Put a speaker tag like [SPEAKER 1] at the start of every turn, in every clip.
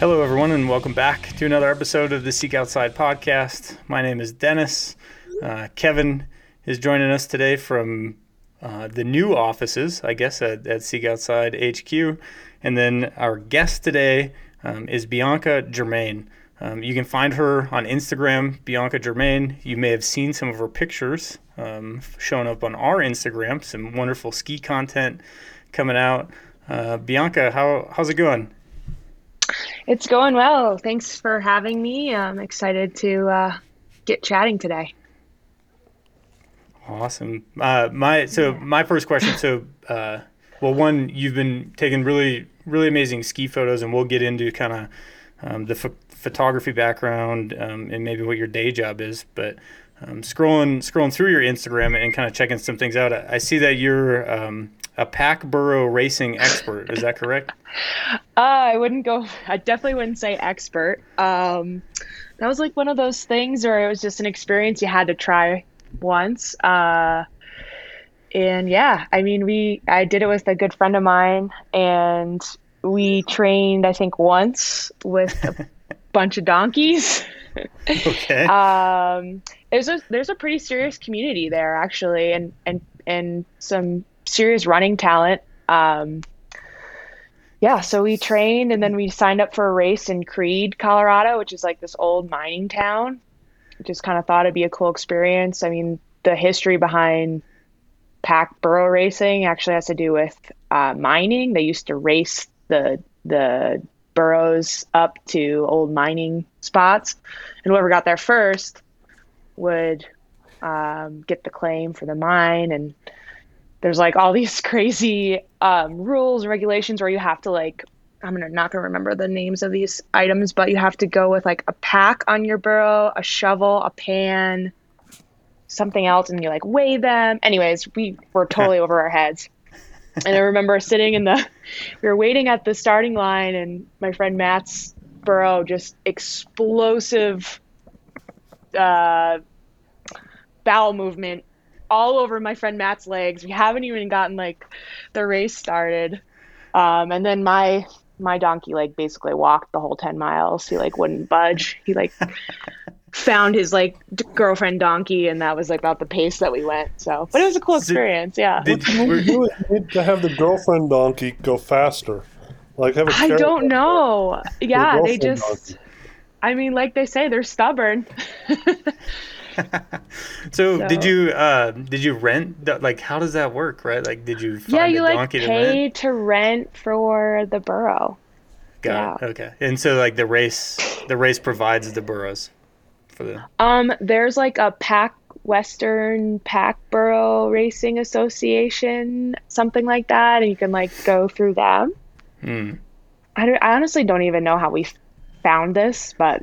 [SPEAKER 1] Hello, everyone, and welcome back to another episode of the Seek Outside podcast. My name is Dennis. Uh, Kevin is joining us today from uh, the new offices, I guess, at, at Seek Outside HQ. And then our guest today um, is Bianca Germain. Um, you can find her on Instagram, Bianca Germain. You may have seen some of her pictures um, showing up on our Instagram. Some wonderful ski content coming out. Uh, Bianca, how, how's it going?
[SPEAKER 2] It's going well. Thanks for having me. I'm excited to uh, get chatting today.
[SPEAKER 1] Awesome. Uh, my so my first question. So, uh, well, one, you've been taking really really amazing ski photos, and we'll get into kind of um, the ph- photography background um, and maybe what your day job is. But um, scrolling scrolling through your Instagram and kind of checking some things out, I, I see that you're um, a pack burro racing expert. Is that correct?
[SPEAKER 2] Uh, I wouldn't go. I definitely wouldn't say expert. Um, that was like one of those things where it was just an experience you had to try once. Uh, and yeah, I mean, we I did it with a good friend of mine, and we trained I think once with a bunch of donkeys.
[SPEAKER 1] Okay.
[SPEAKER 2] um, there's a there's a pretty serious community there actually, and and and some serious running talent. Um, yeah, so we trained and then we signed up for a race in Creede, Colorado, which is like this old mining town. Just kind of thought it'd be a cool experience. I mean, the history behind pack burro racing actually has to do with uh, mining. They used to race the the burros up to old mining spots, and whoever got there first would um, get the claim for the mine. And there's like all these crazy um, rules and regulations where you have to like I'm gonna not gonna remember the names of these items, but you have to go with like a pack on your burro, a shovel, a pan, something else, and you like weigh them. Anyways, we were totally over our heads. And I remember sitting in the, we were waiting at the starting line, and my friend Matt's burro just explosive, uh, bowel movement all over my friend Matt's legs. We haven't even gotten like the race started. Um, and then my my donkey like basically walked the whole 10 miles. He like wouldn't budge. He like found his like d- girlfriend donkey and that was like about the pace that we went. So, but it was a cool experience. Yeah.
[SPEAKER 1] Did,
[SPEAKER 3] You
[SPEAKER 1] were-
[SPEAKER 3] you need to have the girlfriend donkey go faster. Like have a
[SPEAKER 2] I don't know. Yeah, they just
[SPEAKER 3] donkey.
[SPEAKER 2] I mean like they say they're stubborn.
[SPEAKER 1] so, did you uh, did you rent? the- Like, how does that work? Right? Like, did you find
[SPEAKER 2] yeah, you
[SPEAKER 1] a
[SPEAKER 2] like
[SPEAKER 1] donkey to rent?
[SPEAKER 2] pay to rent for the burro.
[SPEAKER 1] Got it. Okay. And so, like, the race the race provides the burros for the.
[SPEAKER 2] Um, there's like a pack Western Pack Burro Racing Association, something like that, and you can like go through them.
[SPEAKER 1] Hmm.
[SPEAKER 2] I, don't, I honestly don't even know how we found this, but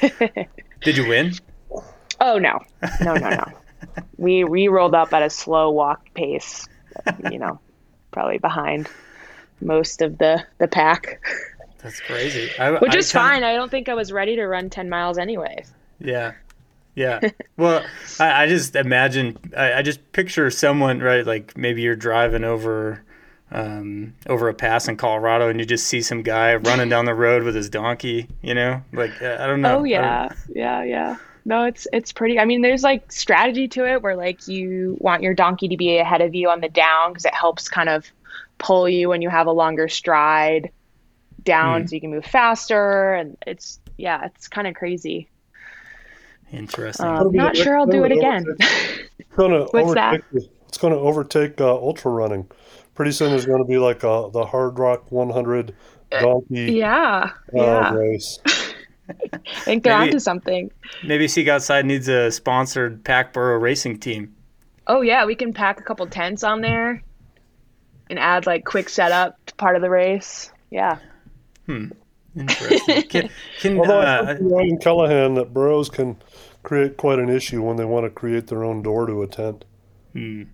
[SPEAKER 1] Did you win?
[SPEAKER 2] Oh no, no, no, no. we we rolled up at a slow walk pace, you know, probably behind most of the the pack,
[SPEAKER 1] That's crazy. I,
[SPEAKER 2] which
[SPEAKER 1] I
[SPEAKER 2] is
[SPEAKER 1] kinda-
[SPEAKER 2] fine. I don't think I was ready to run ten miles anyways.
[SPEAKER 1] Yeah. Yeah. Well, I, I just imagine, I, I just picture someone, right? Like maybe you're driving over, um, over a pass in Colorado and you just see some guy running down the road with his donkey, you know? Like, I don't know.
[SPEAKER 2] Oh yeah, yeah, yeah. No, it's it's pretty. I mean, there's like strategy to it where like you want your donkey to be ahead of you on the down because it helps kind of pull you when you have a longer stride down,
[SPEAKER 1] Hmm.
[SPEAKER 2] so you can move faster. And it's yeah, it's kind of crazy.
[SPEAKER 1] Interesting.
[SPEAKER 2] Um,
[SPEAKER 3] It'll be-
[SPEAKER 2] not sure I'll do it again.
[SPEAKER 3] It's gonna
[SPEAKER 2] What's that?
[SPEAKER 3] overtake. It's gonna overtake uh, ultra running. Pretty soon there's gonna be like uh, the Hardrock 100 donkey
[SPEAKER 2] yeah,
[SPEAKER 3] uh,
[SPEAKER 2] yeah.
[SPEAKER 3] race.
[SPEAKER 2] I think they're
[SPEAKER 1] Maybe-
[SPEAKER 2] onto something.
[SPEAKER 1] maybe Seek Outside needs a sponsored pack burro racing team.
[SPEAKER 2] Oh yeah, we can pack a couple tents on there and add like quick setup to part of the race. Yeah. Hmm.
[SPEAKER 1] Interesting. Can, can,
[SPEAKER 3] Although I
[SPEAKER 1] uh,
[SPEAKER 3] heard from Callahan that burros can create quite an issue when they want to create their own door to a tent.
[SPEAKER 1] hmm.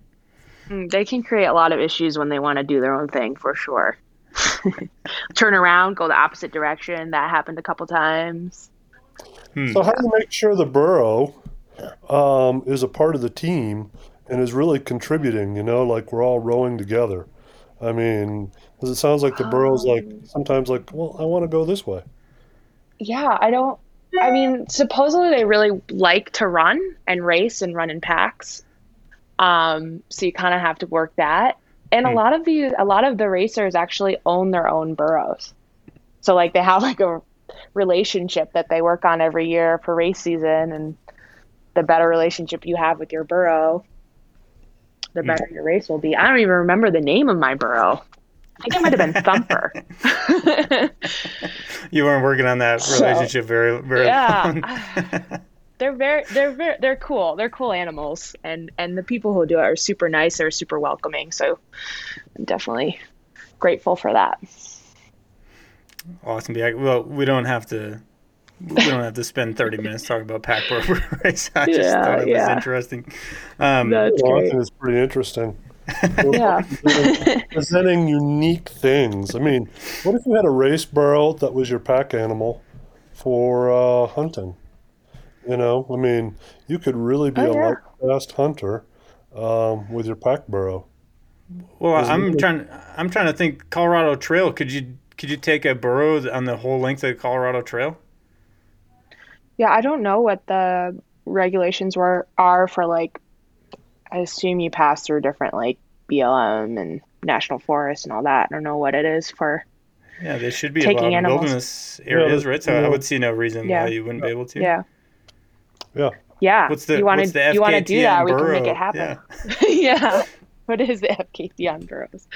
[SPEAKER 2] Mm, They can create a lot of issues when they want to do their own thing, for sure. Turn around, go the opposite direction. That happened a couple times.
[SPEAKER 1] Hmm.
[SPEAKER 3] So how do you make sure the burro um, is a part of the team and is really contributing? You know, like we're all rowing together. I mean, because it sounds like the burro's like
[SPEAKER 2] Um,
[SPEAKER 3] sometimes like, well, I want to go this way.
[SPEAKER 2] Yeah, I don't. I mean, supposedly they really like to run and race and run in packs. Um, so you kind of have to work that. And a
[SPEAKER 1] Hmm.
[SPEAKER 2] lot of the a lot of the racers actually own their own burros. So like they have like a relationship that they work on every year for race season and the better relationship you have with your burro, the better your race will be. I don't even remember the name of my burro. I think it might have been Thumper.
[SPEAKER 1] You weren't working on that
[SPEAKER 2] So-
[SPEAKER 1] relationship very very
[SPEAKER 2] Yeah.
[SPEAKER 1] long.
[SPEAKER 2] they're very they're very they're cool they're cool animals and and the people who do it are super nice they're super welcoming so i'm definitely grateful for that
[SPEAKER 1] awesome. Yeah, well, we don't have to. We don't have to spend 30 minutes talking about pack burro race. I just
[SPEAKER 2] Yeah,
[SPEAKER 1] thought it was interesting. Um,
[SPEAKER 2] That's
[SPEAKER 3] Well,
[SPEAKER 2] great.
[SPEAKER 3] think it's pretty interesting.
[SPEAKER 2] yeah
[SPEAKER 3] Presenting unique things. I mean, what if you had a race burro that was your pack animal for uh, hunting? You know, I mean, you could really be
[SPEAKER 2] Oh,
[SPEAKER 3] a
[SPEAKER 2] yeah.
[SPEAKER 3] light fast hunter um, with your pack burro.
[SPEAKER 1] Well,
[SPEAKER 3] Is
[SPEAKER 1] I'm
[SPEAKER 3] it-
[SPEAKER 1] trying. I'm trying to think. Colorado Trail. Could you could you take a burro on the whole length of the Colorado Trail?
[SPEAKER 2] yeah i don't know what the regulations were are for like i assume you pass through different like blm and national forest and all that i don't know what it is for
[SPEAKER 1] Yeah, they should be
[SPEAKER 2] Taking
[SPEAKER 1] allowed in
[SPEAKER 2] animals.
[SPEAKER 1] wilderness areas,
[SPEAKER 3] Yeah,
[SPEAKER 1] right? So I would see no reason
[SPEAKER 2] Yeah.
[SPEAKER 1] why you wouldn't be able to.
[SPEAKER 2] yeah
[SPEAKER 3] Yeah.
[SPEAKER 2] yeah
[SPEAKER 1] What's the
[SPEAKER 2] you want
[SPEAKER 1] what's the
[SPEAKER 2] to you want to do that we can make it happen
[SPEAKER 1] Yeah.
[SPEAKER 2] yeah what is the fkt on burros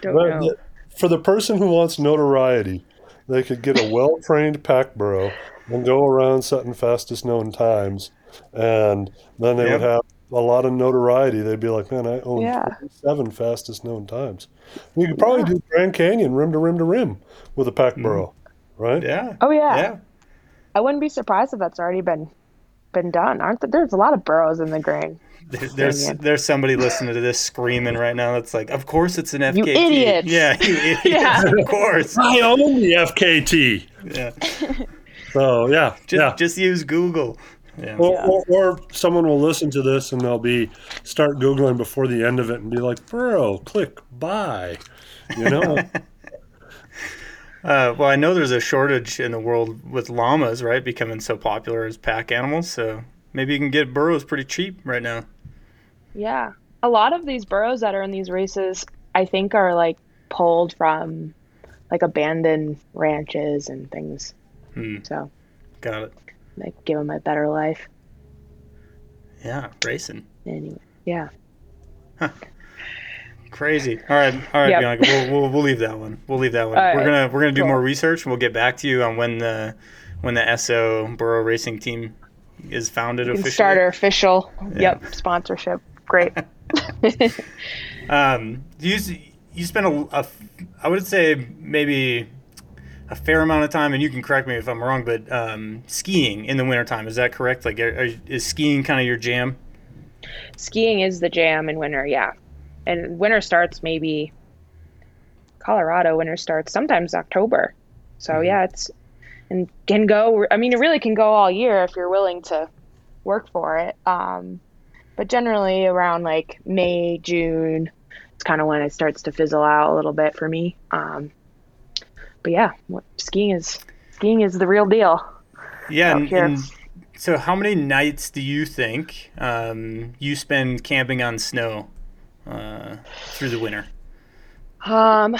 [SPEAKER 2] don't
[SPEAKER 3] But
[SPEAKER 2] know
[SPEAKER 3] the- for the person who wants notoriety, they could get a well trained pack burro and go around setting fastest known times. And then they would have a lot of notoriety. They'd be like, man, I own
[SPEAKER 2] Yeah.
[SPEAKER 3] seven fastest known times. You could probably do Grand Canyon rim to rim to rim with a pack mm. burro, right?
[SPEAKER 1] Yeah.
[SPEAKER 2] oh yeah
[SPEAKER 1] Yeah.
[SPEAKER 2] I wouldn't be surprised if that's already been been done. Aren't there? There's a lot of burros in the grain.
[SPEAKER 1] There- There's there's somebody listening to this screaming right now. That's like, of course it's an FKT.
[SPEAKER 2] You idiots.
[SPEAKER 1] Yeah, you idiots.
[SPEAKER 2] Yeah.
[SPEAKER 1] Of course.
[SPEAKER 3] I own the FKT.
[SPEAKER 1] Yeah.
[SPEAKER 3] So yeah,
[SPEAKER 1] Just
[SPEAKER 3] yeah.
[SPEAKER 1] just use Google. Yeah.
[SPEAKER 3] Or, or, or someone will listen to this and they'll be start googling before the end of it and be like, "Bro, click buy," you know.
[SPEAKER 1] Uh, well, I know there's a shortage in the world with llamas, right, becoming so popular as pack animals. So maybe you can get burros pretty cheap right now.
[SPEAKER 2] Yeah, a lot of these burros that are in these races, I think, are like pulled from like abandoned ranches and things.
[SPEAKER 1] Hmm.
[SPEAKER 2] So
[SPEAKER 1] Got it.
[SPEAKER 2] like give them a better life.
[SPEAKER 1] Yeah, racing.
[SPEAKER 2] Anyway, yeah,
[SPEAKER 1] Crazy. All right, all right,
[SPEAKER 2] Yep.
[SPEAKER 1] Bianca. We'll, we'll we'll leave that one. We'll leave that one.
[SPEAKER 2] All
[SPEAKER 1] we're
[SPEAKER 2] right.
[SPEAKER 1] gonna we're gonna do
[SPEAKER 2] Cool.
[SPEAKER 1] more research. and We'll get back to you on when the when the SO Burro Racing Team is founded
[SPEAKER 2] you can
[SPEAKER 1] officially.
[SPEAKER 2] start our official.
[SPEAKER 1] Yeah.
[SPEAKER 2] Yep, sponsorship. Great.
[SPEAKER 1] Um, you you spend a, a I would say maybe a fair amount of time, and you can correct me if I'm wrong, but um, skiing in the wintertime. Is that correct? Like, are, is skiing kind of your jam?
[SPEAKER 2] Skiing is the jam in winter. Yeah, and winter starts maybe. Colorado winter starts sometimes October, so
[SPEAKER 1] Mhm.
[SPEAKER 2] yeah, it's and can go. I mean, it really can go all year if you're willing to work for it. Um, but generally around like May, June, it's kind of when it starts to fizzle out a little bit for me. Um, but yeah, what, skiing is skiing is the real deal
[SPEAKER 1] Yeah. And, and so, how many nights do you think um, you spend camping on snow uh, through the winter?
[SPEAKER 2] Um,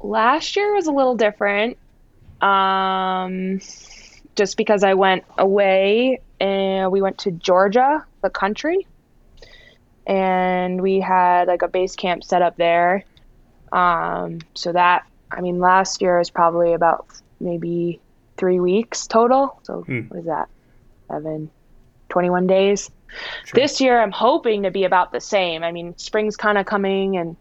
[SPEAKER 2] last year was a little different. Um, just because I went away and we went to Georgia, the country, and we had like a base camp set up there. Um, so that, I mean, last year was probably about maybe three weeks total. So
[SPEAKER 1] Hmm.
[SPEAKER 2] what is that? Seven, 21 days. This year, I'm hoping to be about the same. I mean, spring's kind of coming, and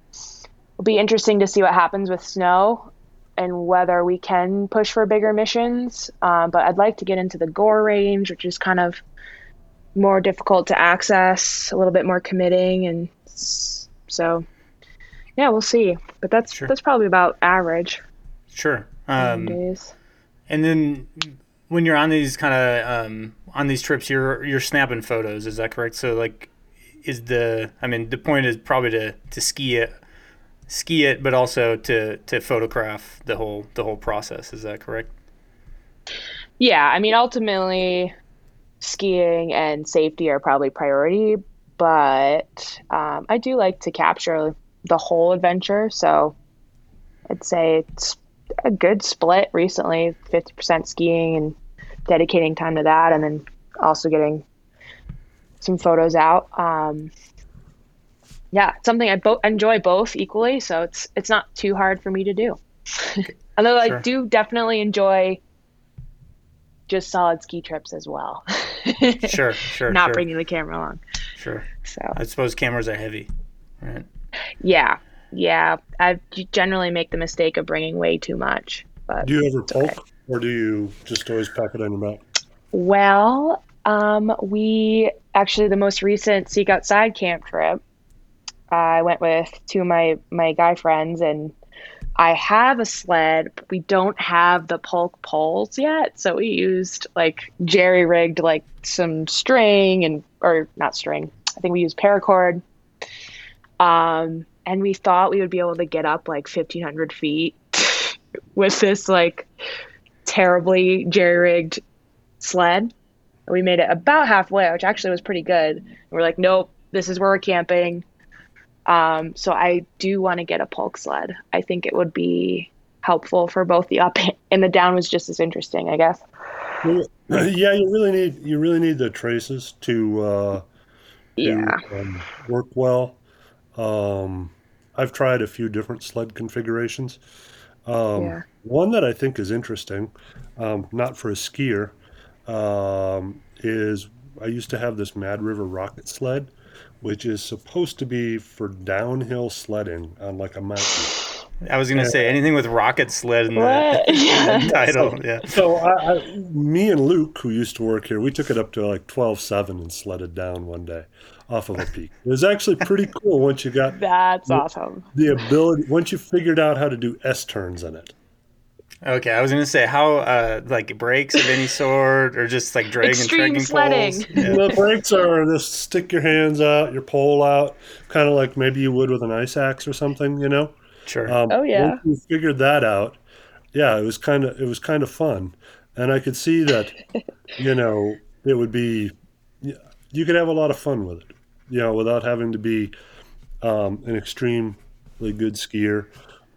[SPEAKER 2] it'll be interesting to see what happens with snow and whether we can push for bigger missions. Um, but I'd like to get into the Gore range, which is kind of more difficult to access, a little bit more committing, and so yeah, we'll see. But that's
[SPEAKER 1] Sure.
[SPEAKER 2] that's probably about average
[SPEAKER 1] Sure. Um,
[SPEAKER 2] days.
[SPEAKER 1] And then when you're on these kind of um, on these trips, you're you're snapping photos. Is that correct? So like, is the I mean the point is probably to to ski it ski it, but also to to photograph the whole the whole process. Is that correct?
[SPEAKER 2] Yeah, I mean, ultimately, skiing and safety are probably priority, but um, I do like to capture the whole adventure. So I'd say it's a good split recently 50% skiing and dedicating time to that, and then also getting some photos out. Um, yeah, something I bo- enjoy both equally, so it's it's not too hard for me to do. Although
[SPEAKER 1] Sure.
[SPEAKER 2] I do definitely enjoy just solid ski trips as well.
[SPEAKER 1] Sure, sure,
[SPEAKER 2] not
[SPEAKER 1] sure,
[SPEAKER 2] bringing the camera along.
[SPEAKER 1] sure.
[SPEAKER 2] So
[SPEAKER 1] I suppose cameras are heavy, right?
[SPEAKER 2] yeah, yeah, I generally make the mistake of bringing way too much. But
[SPEAKER 3] Do you ever
[SPEAKER 2] okay.
[SPEAKER 3] Or do you just always pack it on your back?
[SPEAKER 2] well, um, we actually the most recent Seek Outside camp trip. I went with two of my my guy friends and. I have a sled, but we don't have the pulk poles yet. So we used like jerry rigged like some string and or not string. I think we used paracord. Um, and we thought we would be able to get up like fifteen hundred feet with this like terribly jerry rigged sled. We made it about halfway, which actually was pretty good. And we're like, nope, this is where we're camping. Um, so I do want to get a pulk sled. I think it would be helpful for both the up and the down was just as interesting, I guess.
[SPEAKER 3] Yeah, you really need you really need the traces to uh, to
[SPEAKER 2] Yeah.
[SPEAKER 3] um, work well. Um, I've tried a few different sled configurations. Um,
[SPEAKER 2] Yeah.
[SPEAKER 3] One that I think is interesting, um, not for a skier, um, is I used to have this Mad River rocket sled, which is supposed to be for downhill sledding on like a mountain.
[SPEAKER 1] I was gonna say anything with rocket sled in the,
[SPEAKER 2] What?
[SPEAKER 1] in the
[SPEAKER 2] Yeah.
[SPEAKER 1] title. Yeah.
[SPEAKER 3] So I, I, me and Luke, who used to work here, we took it up to like 12.7 and sledded down one day off of a peak. It was actually pretty cool once you got
[SPEAKER 2] That's awesome.
[SPEAKER 3] the ability, once you figured out how to do S turns in it.
[SPEAKER 1] Okay, I was gonna say how uh like brakes of any sort or just like drag
[SPEAKER 2] Extreme
[SPEAKER 1] and trekking
[SPEAKER 2] sledding.
[SPEAKER 1] poles. Yeah.
[SPEAKER 3] The brakes are just stick your hands out, your pole out, kind of like maybe you would with an ice axe or something, you know.
[SPEAKER 1] Sure.
[SPEAKER 3] Um,
[SPEAKER 2] Oh, yeah.
[SPEAKER 3] Once we figured that out, yeah, it was kind of it was kind of fun, and I could see that, you know, it would be, you could have a lot of fun with it, you know, without having to be um, an extremely good skier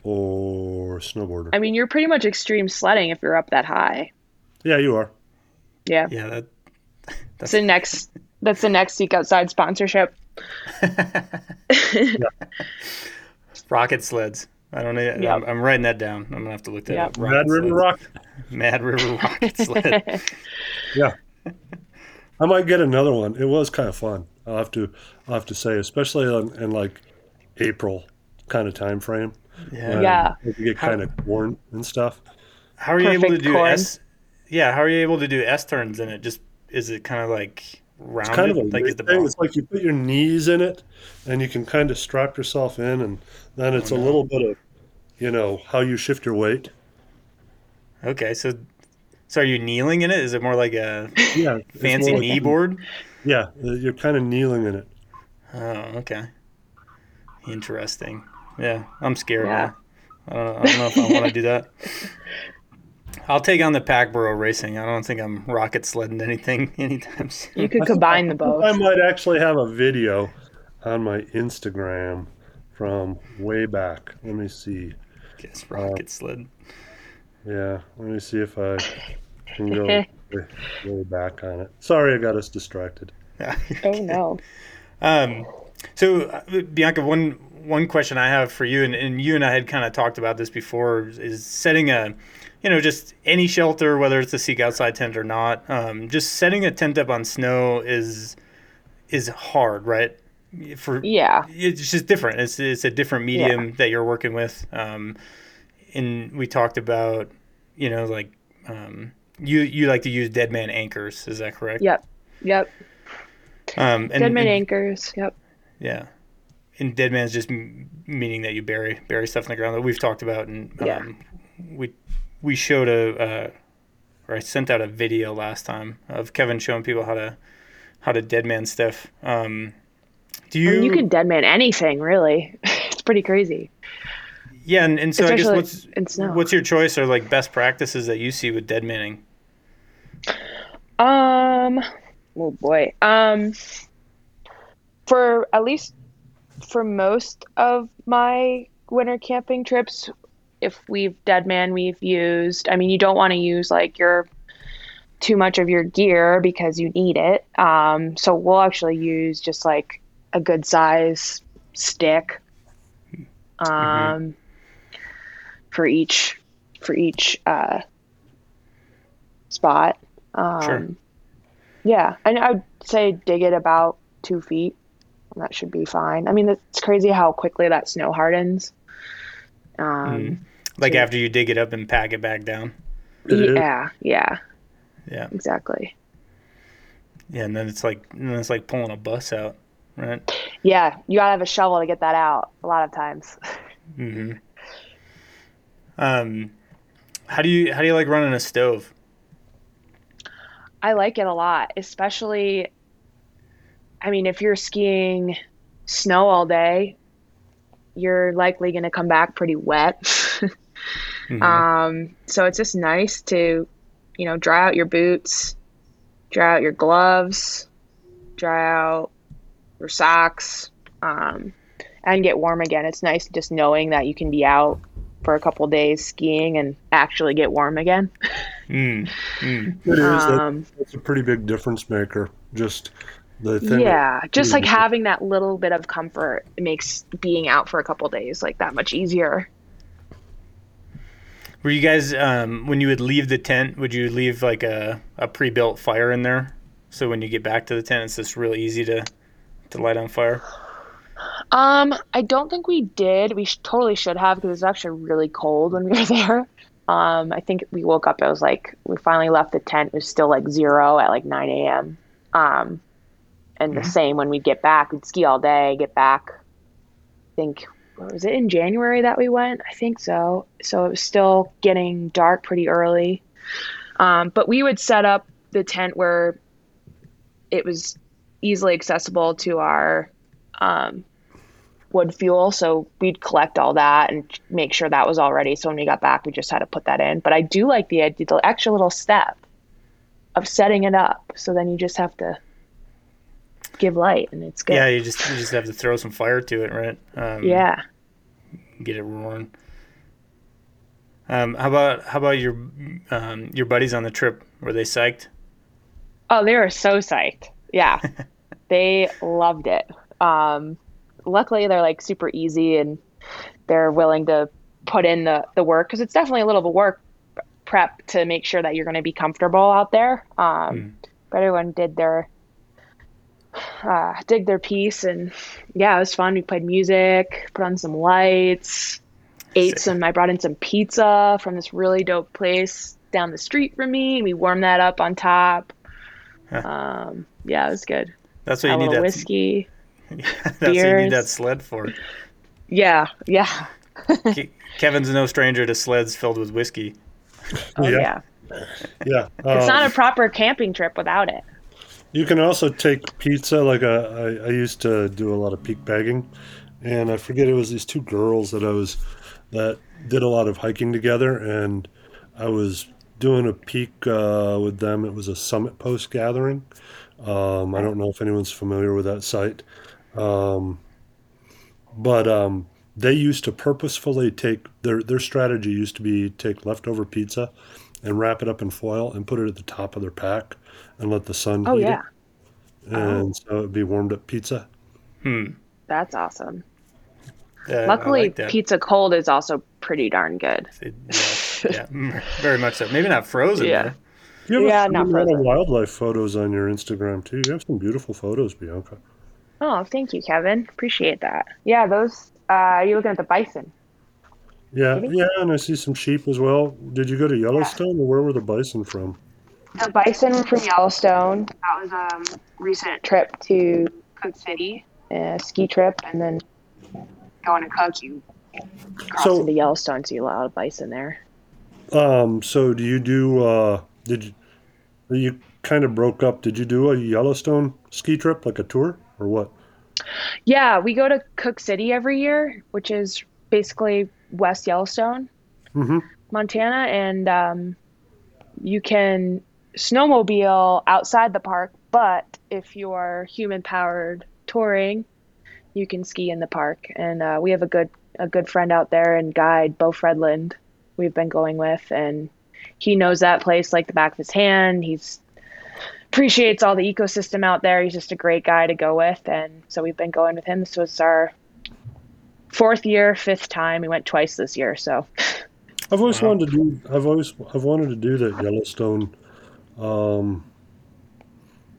[SPEAKER 3] or snowboarder.
[SPEAKER 2] I mean, you're pretty much extreme sledding if you're up that high.
[SPEAKER 3] Yeah, you are.
[SPEAKER 2] Yeah.
[SPEAKER 1] yeah, that
[SPEAKER 2] That's the next that's the next Seek Outside sponsorship.
[SPEAKER 1] rocket sleds. I don't know.
[SPEAKER 2] Yep.
[SPEAKER 1] I'm, I'm writing that down. I'm gonna have to look that
[SPEAKER 2] Yep.
[SPEAKER 1] up.
[SPEAKER 3] Mad
[SPEAKER 1] Rocket
[SPEAKER 3] River
[SPEAKER 1] sleds.
[SPEAKER 3] Rock.
[SPEAKER 1] Mad River rocket sled.
[SPEAKER 3] Yeah. I might get another one. It was kind of fun. I'll have to I'll have to say, especially in, in like April kind of time frame.
[SPEAKER 1] Yeah.
[SPEAKER 3] when
[SPEAKER 2] Yeah.
[SPEAKER 3] You get
[SPEAKER 1] How-
[SPEAKER 3] kind of corn and stuff.
[SPEAKER 1] How are you able to
[SPEAKER 2] Perfect
[SPEAKER 1] do
[SPEAKER 2] corn.
[SPEAKER 1] S? Yeah, how are you able to do S turns in it? Just is it kind of like rounded?
[SPEAKER 3] It's kind of a
[SPEAKER 1] like
[SPEAKER 3] weird
[SPEAKER 1] the
[SPEAKER 3] thing. It's like you put your knees in it, and you can kind of strap yourself in, and then it's
[SPEAKER 1] Oh,
[SPEAKER 3] a
[SPEAKER 1] no.
[SPEAKER 3] little bit of, you know, how you shift your weight.
[SPEAKER 1] Okay, so so are you kneeling in it? Is it more like a
[SPEAKER 3] Yeah,
[SPEAKER 1] fancy
[SPEAKER 3] like-
[SPEAKER 1] knee board?
[SPEAKER 3] Yeah, uh, you're kind of kneeling in it.
[SPEAKER 1] Oh, okay. Interesting. Yeah, I'm scared
[SPEAKER 2] Yeah.
[SPEAKER 1] now. I don't, I don't know if I want to do that. I'll take on the pack burro racing. I don't think I'm rocket sledding anything anytime soon.
[SPEAKER 2] You could combine the both.
[SPEAKER 3] I might actually have a video on my Instagram from way back. Let me see.
[SPEAKER 1] Guess rocket sled.
[SPEAKER 3] Yeah, let me see if I can go way, way back on it. Sorry, I got us distracted.
[SPEAKER 2] Oh no.
[SPEAKER 1] Um, so uh, Bianca, one one question I have for you, and, and you and I had kind of talked about this before, is setting a, you know, just any shelter, whether it's a seek outside tent or not. Um, just setting a tent up on snow is is hard, right? For
[SPEAKER 2] Yeah.
[SPEAKER 1] it's just different. It's it's a different medium that you're working with. Um, and we talked about, you know, like um, you you like to use dead man anchors. Is that correct?
[SPEAKER 2] Yep. Yep.
[SPEAKER 1] Um, and,
[SPEAKER 2] Dead man
[SPEAKER 1] and-
[SPEAKER 2] anchors. Yep.
[SPEAKER 1] yeah. And dead man is just m- meaning that you bury bury stuff in the ground that we've talked about, and um,
[SPEAKER 2] Yeah.
[SPEAKER 1] we we showed a uh, or I sent out a video last time of Kevin showing people how to how to dead man stuff. Um, do
[SPEAKER 2] I
[SPEAKER 1] you?
[SPEAKER 2] mean, you can dead man anything, really. It's pretty crazy.
[SPEAKER 1] Yeah, and, and so I guess what's what's your choice or like best practices that you see with dead manning?
[SPEAKER 2] Um, oh boy. Um, for at least for most of my winter camping trips, if we've dead man, we've used. I mean, you don't want to use like your too much of your gear because you need it. Um, so we'll actually use just like a good size stick. Um, for each for each uh spot. Um,
[SPEAKER 1] Sure.
[SPEAKER 2] Yeah, and I'd say dig it about two feet. and That should be fine. I mean, it's crazy how quickly that snow hardens. Um,
[SPEAKER 1] Like
[SPEAKER 2] So-
[SPEAKER 1] after you dig it up and pack it back down.
[SPEAKER 2] Yeah, yeah,
[SPEAKER 1] Yeah,
[SPEAKER 2] exactly.
[SPEAKER 1] yeah, and then it's like and then it's like pulling a bus out, right?
[SPEAKER 2] Yeah, you gotta have a shovel to get that out. A lot of times.
[SPEAKER 1] Mm-hmm. Um, how do you how do you like running a stove?
[SPEAKER 2] I like it a lot, especially. I mean, if you're skiing snow all day, you're likely going to come back pretty wet.
[SPEAKER 1] Mhm.
[SPEAKER 2] Um, so it's just nice to, you know, dry out your boots, dry out your gloves, dry out your socks, um, and get warm again. It's nice just knowing that you can be out for a couple days skiing and actually get warm again.
[SPEAKER 1] Mm, mm.
[SPEAKER 3] It is.
[SPEAKER 2] Um,
[SPEAKER 3] That's a pretty big difference maker. Just the thing.
[SPEAKER 2] yeah, just like
[SPEAKER 3] Mhm.
[SPEAKER 2] having that little bit of comfort makes being out for a couple days like that much easier.
[SPEAKER 1] Were you guys um, when you would leave the tent? Would you leave like a, a pre built fire in there? So when you get back to the tent, it's just really easy to to light on fire.
[SPEAKER 2] Um, I don't think we did. We sh- totally should have because it was actually really cold when we were there. Um, I think we woke up. It was like we finally left the tent. It was still like zero at like 9 a.m. Um, and the same when we get back. We'd ski all day, get back. I think was it in January that we went? I think so. So it was still getting dark pretty early. Um, but we would set up the tent where it was easily accessible to our um, wood fuel. So we'd collect all that and make sure that was all ready. So when we got back, we just had to put that in. But I do like the idea, the extra little step of setting it up. So then you just have to give light and it's good.
[SPEAKER 1] Yeah, you just you just have to throw some fire to it, right? Um,
[SPEAKER 2] Yeah.
[SPEAKER 1] get it roaring. Um, how about how about your um, your buddies on the trip? Were they psyched?
[SPEAKER 2] Oh, they were so psyched. Yeah. they loved it. Um, luckily, they're like super easy and they're willing to put in the, the work because it's definitely a little bit of work prep to make sure that you're going to be comfortable out there. Um, But everyone did their uh, dig their piece and yeah, it was fun. We played music, put on some lights, ate
[SPEAKER 1] Sick.
[SPEAKER 2] some. I brought in some pizza from this really dope place down the street from me, and we warmed that up on top.
[SPEAKER 1] Huh.
[SPEAKER 2] Um, yeah, it was good.
[SPEAKER 1] That's what
[SPEAKER 2] A
[SPEAKER 1] you need
[SPEAKER 2] little
[SPEAKER 1] that.
[SPEAKER 2] whiskey.
[SPEAKER 1] That's what you need that sled for.
[SPEAKER 2] Yeah, yeah,
[SPEAKER 1] Kevin's no stranger to sleds filled with whiskey.
[SPEAKER 2] oh
[SPEAKER 3] Yeah.
[SPEAKER 2] yeah.
[SPEAKER 3] Yeah.
[SPEAKER 2] It's
[SPEAKER 3] um,
[SPEAKER 2] not a proper camping trip without it.
[SPEAKER 3] You can also take pizza. Like a, I, I used to do a lot of peak bagging, and I forget it was these two girls that I was that did a lot of hiking together, and I was doing a peak uh, with them. It was a summit post gathering. Um, I don't know if anyone's familiar with that site, um, but um, they used to purposefully take their their strategy used to be take leftover pizza and wrap it up in foil and put it at the top of their pack and let the sun
[SPEAKER 2] Oh
[SPEAKER 3] heat
[SPEAKER 2] yeah,
[SPEAKER 3] it and so it'd be warmed up pizza.
[SPEAKER 1] Hmm.
[SPEAKER 2] that's awesome.
[SPEAKER 1] Uh,
[SPEAKER 2] Luckily,
[SPEAKER 1] like that.
[SPEAKER 2] pizza cold is also pretty darn good.
[SPEAKER 1] It- yeah, yeah, mm, very much so. Maybe not frozen.
[SPEAKER 2] Yeah.
[SPEAKER 1] though.
[SPEAKER 3] You have
[SPEAKER 2] Yeah,
[SPEAKER 3] a,
[SPEAKER 2] not
[SPEAKER 3] you have a lot
[SPEAKER 2] frozen.
[SPEAKER 3] of wildlife photos on your Instagram too. You have some beautiful photos, Bianca.
[SPEAKER 2] Oh, thank you, Kevin. Appreciate that. Yeah, those. Uh, you're looking at the bison.
[SPEAKER 3] Yeah,
[SPEAKER 2] Maybe?
[SPEAKER 3] yeah, and I see some sheep as well. Did you go to Yellowstone, or where were the bison from?
[SPEAKER 2] The bison from Yellowstone. That was a um, recent trip to Cooke City, a ski trip, and then going to Cooke, you cross
[SPEAKER 3] So-
[SPEAKER 2] into Yellowstone, see a lot of bison there.
[SPEAKER 3] Um, so do you do? Uh, did you? You kind of broke up. Did you do a Yellowstone ski trip, like a tour, or what?
[SPEAKER 2] Yeah, we go to Cooke City every year, which is basically West Yellowstone,
[SPEAKER 3] hmm
[SPEAKER 2] Montana, and um, you can snowmobile outside the park. But if you're human powered touring, you can ski in the park. And uh, we have a good a good friend out there and guide, Bo Fredland. We've been going with, and he knows that place like the back of his hand. He's appreciates all the ecosystem out there. He's just a great guy to go with, and so we've been going with him. This was our fourth year, fifth time. We went twice this year, so
[SPEAKER 3] I've always
[SPEAKER 1] Wow.
[SPEAKER 3] wanted to do. I've always I've wanted to do that Yellowstone um,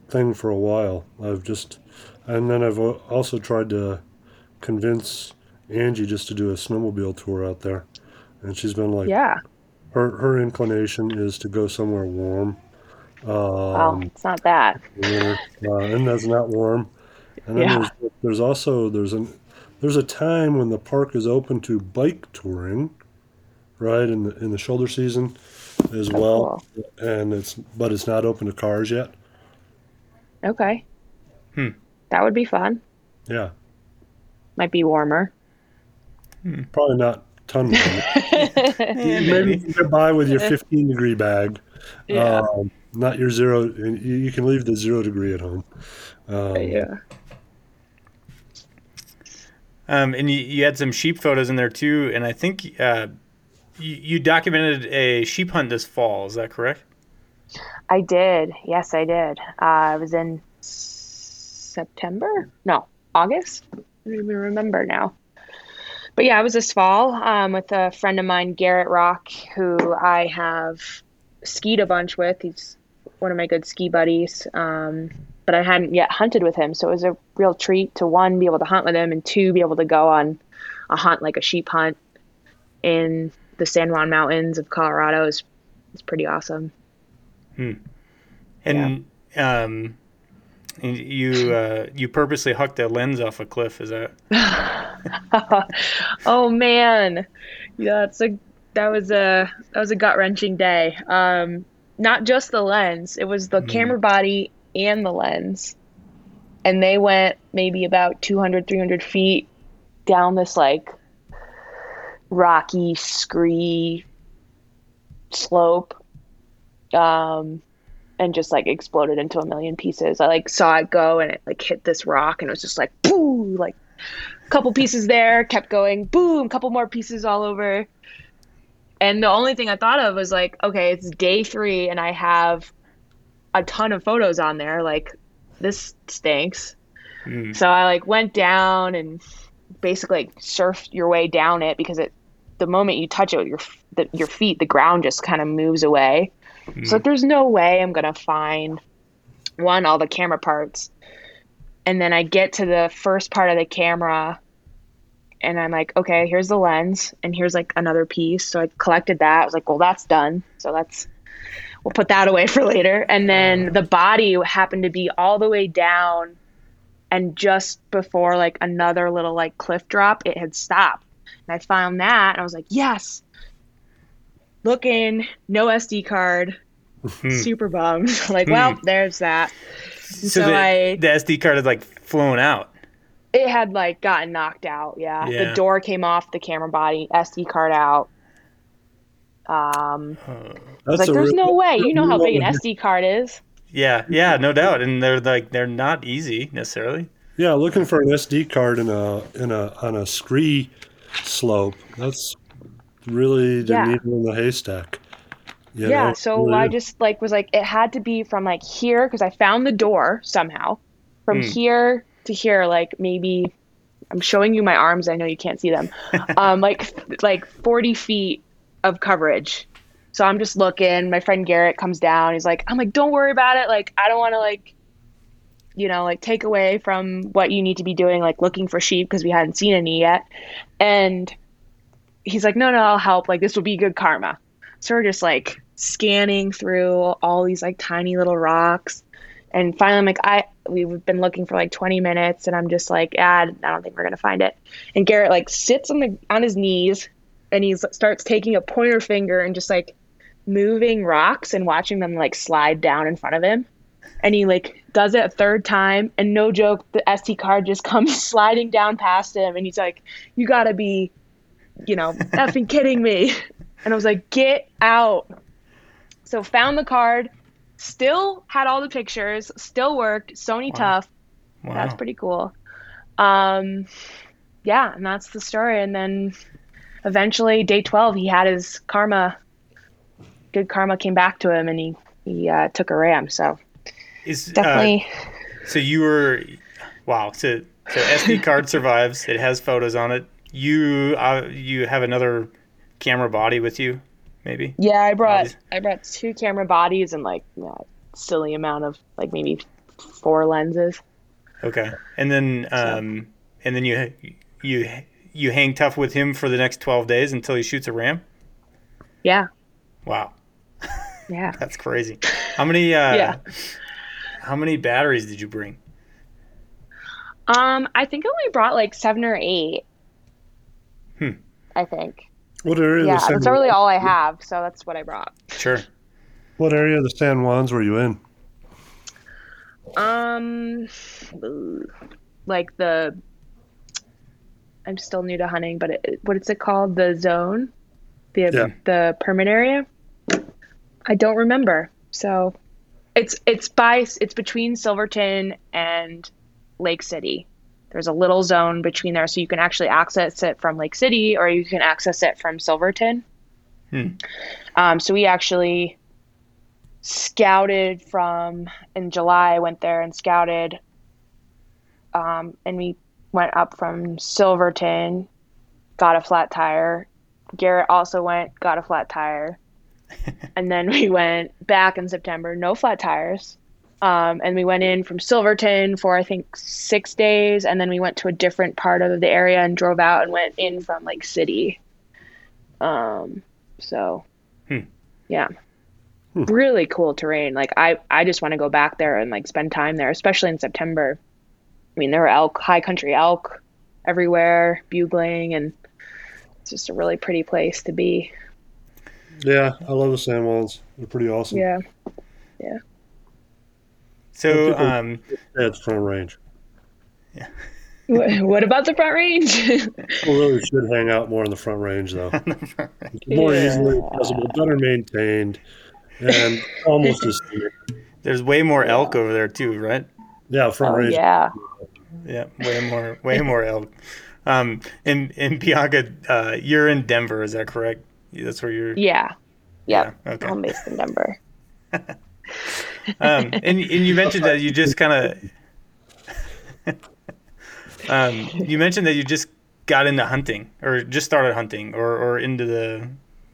[SPEAKER 3] thing for a while. I've just, and then I've also tried to convince Angie just to do a snowmobile tour out there, and she's been like,
[SPEAKER 2] yeah.
[SPEAKER 3] her her inclination is to go somewhere warm.
[SPEAKER 2] Well,
[SPEAKER 3] Um,
[SPEAKER 2] it's not that.
[SPEAKER 3] winter, uh, and that's not warm. And then
[SPEAKER 2] Yeah.
[SPEAKER 3] there's, there's also there's an there's a time when the park is open to bike touring, right in the in the shoulder season, as
[SPEAKER 2] Oh,
[SPEAKER 3] well. And it's but it's not open to cars yet.
[SPEAKER 2] Okay.
[SPEAKER 1] Hmm.
[SPEAKER 2] That would be fun.
[SPEAKER 3] Yeah,
[SPEAKER 2] Might be warmer.
[SPEAKER 3] probably not ton warm.
[SPEAKER 1] Eh,
[SPEAKER 3] Maybe
[SPEAKER 1] maybe.
[SPEAKER 3] you can get by with your 15 degree bag.
[SPEAKER 2] Yeah.
[SPEAKER 3] Um, not your zero. You you can leave the zero degree at home. Um,
[SPEAKER 2] yeah.
[SPEAKER 1] Um, and you, you had some sheep photos in there too, and I think uh, you, you documented a sheep hunt this fall. Is that correct?
[SPEAKER 2] I did. Yes, I did. Uh, it was in September? No, August? I don't even remember now. But yeah, it was this fall um, with a friend of mine, Garrett Rock, who I have skied a bunch with. He's one of my good ski buddies. Um, but I hadn't yet hunted with him. So it was a real treat to one, be able to hunt with him, and two, be able to go on a hunt like a sheep hunt in the San Juan Mountains of Colorado is, is pretty awesome. Hmm.
[SPEAKER 1] And um, and you uh, you purposely hucked a lens off a cliff. Is that?
[SPEAKER 2] oh man, yeah, that's a that was a that was a gut wrenching day. Um, not just the lens; it was the camera body and the lens, and they went maybe about 200, 300 feet down this like rocky, scree slope, um, and just like exploded into a million pieces. I like saw it go, and it like hit this rock, and it was just like boom, like a couple pieces there, kept going, boom, couple more pieces all over. And the only thing I thought of was like, okay, it's day three and I have a ton of photos on there. Like, this stinks.
[SPEAKER 1] Mm.
[SPEAKER 2] So I like went down and basically like, surfed your way down it because it, the moment you touch it with your the, your feet, the ground just kind of moves away. So like, there's no way I'm gonna find one all the camera parts, and then I get to the first part of the camera, and I'm like, okay, here's the lens, and here's like another piece. So I collected that. I was like, well, that's done. So that's we'll put that away for later. And then the body happened to be all the way down, and just before like another little like cliff drop, it had stopped. And I found that, and I was like, yes. Looking, no SD card,
[SPEAKER 1] Hmm.
[SPEAKER 2] super bummed. like, well, there's that.
[SPEAKER 1] So,
[SPEAKER 2] So
[SPEAKER 1] the,
[SPEAKER 2] I-
[SPEAKER 1] the SD card had like flown out.
[SPEAKER 2] It had like gotten knocked out. Yeah.
[SPEAKER 1] Yeah.
[SPEAKER 2] The door came off the camera body, SD card out. Um, I was like, there's
[SPEAKER 3] real-
[SPEAKER 2] no way. You know how big an SD card is.
[SPEAKER 1] Yeah, yeah, no doubt. And they're like they're not easy necessarily.
[SPEAKER 3] Yeah, looking for an SD card in a in a on a scree slope. That's really the
[SPEAKER 2] Yeah.
[SPEAKER 3] needle in the haystack. You
[SPEAKER 2] yeah.
[SPEAKER 3] know,
[SPEAKER 2] So
[SPEAKER 3] really
[SPEAKER 2] I just like was like, it had to be from like here because I found the door somehow. From
[SPEAKER 1] Hmm.
[SPEAKER 2] here to here, like maybe I'm showing you my arms. I know you can't see them. um, like like 40 feet of coverage. So I'm just looking. My friend Garrett comes down. He's like, I'm like, don't worry about it. Like, I don't want to like, you know, like take away from what you need to be doing, like looking for sheep because we hadn't seen any yet. And he's like, no, no, I'll help. Like, this will be good karma. So we're just like scanning through all these like tiny little rocks. And finally, I'm like, I we've been looking for like 20 minutes, and I'm just like, ah, I don't think we're gonna find it. And Garrett like sits on the on his knees, and he starts taking a pointer finger and just like moving rocks and watching them like slide down in front of him. and he like does it a third time and no joke the sd card just comes sliding down past him and he's like you gotta be you know effing kidding me and i was like get out so found the card still had all the pictures still worked sony
[SPEAKER 1] Wow.
[SPEAKER 2] tough
[SPEAKER 1] Wow.
[SPEAKER 2] that's pretty cool um yeah and that's the story and then eventually day 12 he had his karma good karma came back to him and he he uh, took a ram so
[SPEAKER 1] Is, uh,
[SPEAKER 2] definitely
[SPEAKER 1] so you were, wow. So, so SD card survives. It has photos on it. You, uh, you have another camera body with you, maybe?
[SPEAKER 2] yeah i brought
[SPEAKER 1] Bodies.
[SPEAKER 2] i brought two camera bodies and like yeah, silly amount of like maybe four lenses
[SPEAKER 1] Okay. And then, um, and then you, you, you hang tough with him for the next 12 days until he shoots a ram.
[SPEAKER 2] yeah
[SPEAKER 1] Wow.
[SPEAKER 2] yeah
[SPEAKER 1] That's crazy. How many, uh,
[SPEAKER 2] Yeah.
[SPEAKER 1] how many batteries did you bring?
[SPEAKER 2] um i think i only brought like seven or eight
[SPEAKER 1] Hmm.
[SPEAKER 2] i think
[SPEAKER 3] What area
[SPEAKER 2] yeah
[SPEAKER 3] of the
[SPEAKER 2] that's really all i have so that's what i brought
[SPEAKER 1] Sure.
[SPEAKER 3] What area of the San Juans were you in?
[SPEAKER 2] Um, like the. I'm still new to hunting, but it, what is it called? The zone, the
[SPEAKER 3] Yeah.
[SPEAKER 2] the permit area. I don't remember. So, it's it's by it's between Silverton and Lake City. There's a little zone between there, so you can actually access it from Lake City, or you can access it from Silverton.
[SPEAKER 1] Hmm.
[SPEAKER 2] Um, so we actually scouted from in July. I went there and scouted, um, and we went up from Silverton, got a flat tire. Garrett also went, got a flat tire, and then we went back in September, no flat tires. Um, and we went in from Silverton for I think six days, and then we went to a different part of the area and drove out and went in from Lake City. Um, so,
[SPEAKER 1] Hmm.
[SPEAKER 2] yeah,
[SPEAKER 3] Hmm.
[SPEAKER 2] really cool terrain. Like I, I just want to go back there and like spend time there, especially in September. I mean, there were elk, high country elk everywhere, bugling, and it's just a really pretty place to be.
[SPEAKER 3] Yeah, I love the San Juans. They're pretty awesome.
[SPEAKER 2] Yeah.
[SPEAKER 1] Yeah.
[SPEAKER 3] So,
[SPEAKER 1] um,
[SPEAKER 3] Yeah, it's Front Range.
[SPEAKER 2] Yeah. what about the front range?
[SPEAKER 3] People really should hang out more in the Front Range, though. It's more
[SPEAKER 2] Yeah.
[SPEAKER 3] easily accessible, better maintained, and almost as
[SPEAKER 1] there's way more elk over there too, right?
[SPEAKER 3] Yeah, Front
[SPEAKER 2] oh,
[SPEAKER 3] Range.
[SPEAKER 2] yeah.
[SPEAKER 1] Yeah, way more, way more elk. Um, and and Bianca, uh, you're in Denver, is that correct? That's where you're.
[SPEAKER 2] Yeah. Yep.
[SPEAKER 1] Yeah, okay.
[SPEAKER 2] I'm based in Denver.
[SPEAKER 1] Um, and and you mentioned that you just kind of. um, you mentioned that you just got into hunting, or just started hunting, or or into the,